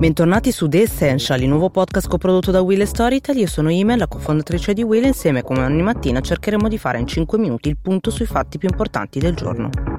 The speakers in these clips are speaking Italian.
Bentornati su The Essential, il nuovo podcast coprodotto da Will e Storytel. Io sono Ime, la cofondatrice di Will e insieme come ogni mattina cercheremo di fare in 5 minuti il punto sui fatti più importanti del giorno.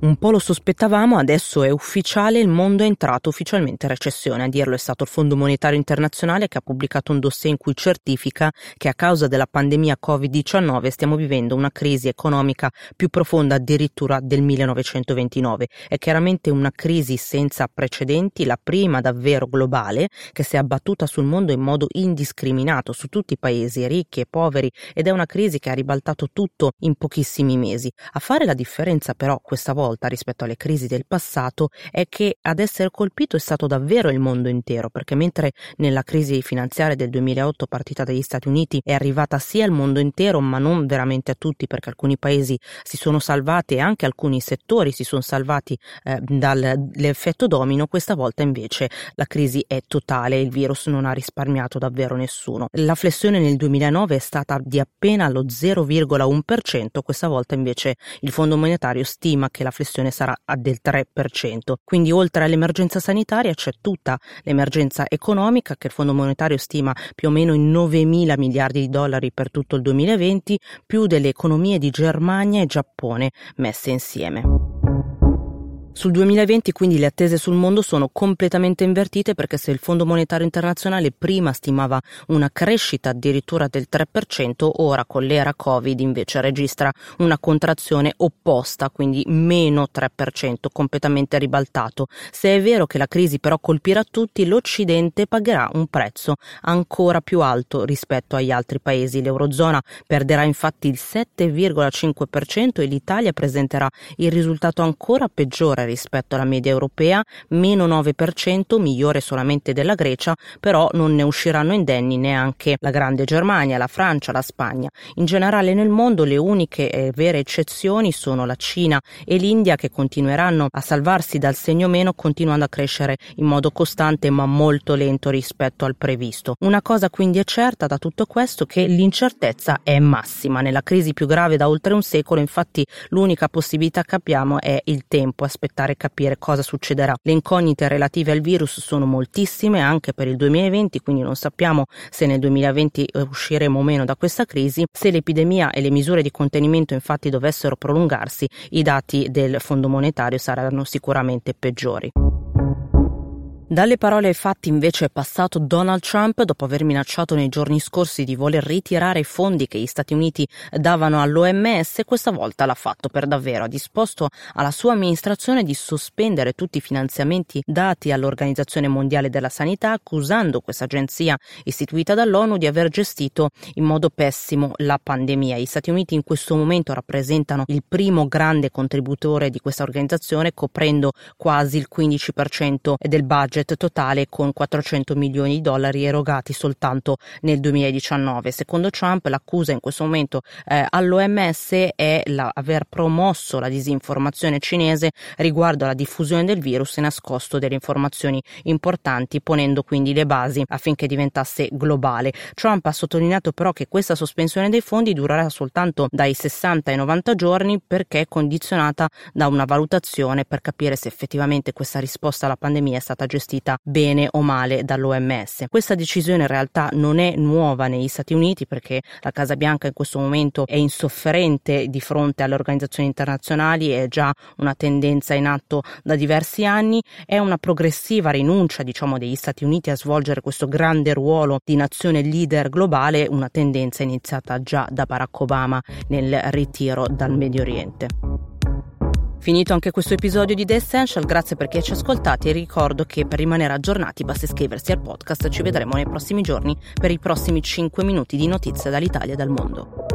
Un po' lo sospettavamo, adesso è ufficiale, il mondo è entrato ufficialmente in recessione. A dirlo è stato il Fondo Monetario Internazionale che ha pubblicato un dossier in cui certifica che a causa della pandemia Covid-19 stiamo vivendo una crisi economica più profonda addirittura del 1929. È chiaramente una crisi senza precedenti, la prima davvero globale, che si è abbattuta sul mondo in modo indiscriminato su tutti i paesi, ricchi e poveri, ed è una crisi che ha ribaltato tutto in pochissimi mesi. A fare la differenza però questa volta volta rispetto alle crisi del passato è che ad essere colpito è stato davvero il mondo intero, perché mentre nella crisi finanziaria del 2008 partita dagli Stati Uniti è arrivata sia al mondo intero, ma non veramente a tutti, perché alcuni paesi si sono salvati e anche alcuni settori si sono salvati eh, dall'effetto domino, questa volta invece la crisi è totale il virus non ha risparmiato davvero nessuno. La flessione nel 2009 è stata di appena lo 0,1%, questa volta invece il Fondo Monetario stima che la flessione sarà del 3%. Quindi oltre all'emergenza sanitaria c'è tutta l'emergenza economica che il Fondo Monetario stima più o meno in 9 mila miliardi di dollari per tutto il 2020, più delle economie di Germania e Giappone messe insieme. Sul 2020 quindi le attese sul mondo sono completamente invertite perché se il Fondo Monetario Internazionale prima stimava una crescita addirittura del 3%, ora con l'era Covid invece registra una contrazione opposta, quindi meno 3%, completamente ribaltato. Se è vero che la crisi però colpirà tutti, l'Occidente pagherà un prezzo ancora più alto rispetto agli altri paesi. L'Eurozona perderà infatti il 7,5% e l'Italia presenterà il risultato ancora peggiore rispetto alla media europea, meno 9%, migliore solamente della Grecia, però non ne usciranno indenni neanche la Grande Germania, la Francia, la Spagna. In generale nel mondo le uniche eh, vere eccezioni sono la Cina e l'India che continueranno a salvarsi dal segno meno continuando a crescere in modo costante ma molto lento rispetto al previsto. Una cosa quindi è certa da tutto questo che l'incertezza è massima. Nella crisi più grave da oltre un secolo infatti l'unica possibilità che abbiamo è il tempo, aspettare aspettare e capire cosa succederà. Le incognite relative al virus sono moltissime anche per il 2020, quindi non sappiamo se nel 2020 eh, usciremo o meno da questa crisi. Se l'epidemia e le misure di contenimento infatti dovessero prolungarsi, i dati del Fondo monetario saranno sicuramente peggiori. Dalle parole ai fatti invece è passato Donald Trump dopo aver minacciato nei giorni scorsi di voler ritirare i fondi che gli Stati Uniti davano all'OMS, questa volta l'ha fatto per davvero, ha disposto alla sua amministrazione di sospendere tutti i finanziamenti dati all'Organizzazione Mondiale della Sanità, accusando questa agenzia istituita dall'ONU di aver gestito in modo pessimo la pandemia. Gli Stati Uniti in questo momento rappresentano il primo grande contributore di questa organizzazione, coprendo quasi il 15% del budget budget totale con 400 milioni di dollari erogati soltanto nel 2019. Secondo Trump l'accusa in questo momento eh, all'OMS è la, aver promosso la disinformazione cinese riguardo alla diffusione del virus e nascosto delle informazioni importanti ponendo quindi le basi affinché diventasse globale. Trump ha sottolineato però che questa sospensione dei fondi durerà soltanto dai 60 ai 90 giorni perché è condizionata da una valutazione per capire se effettivamente questa risposta alla pandemia è stata gestita gestita bene o male dall'OMS. Questa decisione in realtà non è nuova negli Stati Uniti perché la Casa Bianca in questo momento è insofferente di fronte alle organizzazioni internazionali, è già una tendenza in atto da diversi anni, è una progressiva rinuncia diciamo degli Stati Uniti a svolgere questo grande ruolo di nazione leader globale, una tendenza iniziata già da Barack Obama nel ritiro dal Medio Oriente. Finito anche questo episodio di The Essential, grazie per chi ci ha ascoltati e ricordo che per rimanere aggiornati basta iscriversi al podcast, ci vedremo nei prossimi giorni per i prossimi 5 minuti di notizie dall'Italia e dal mondo.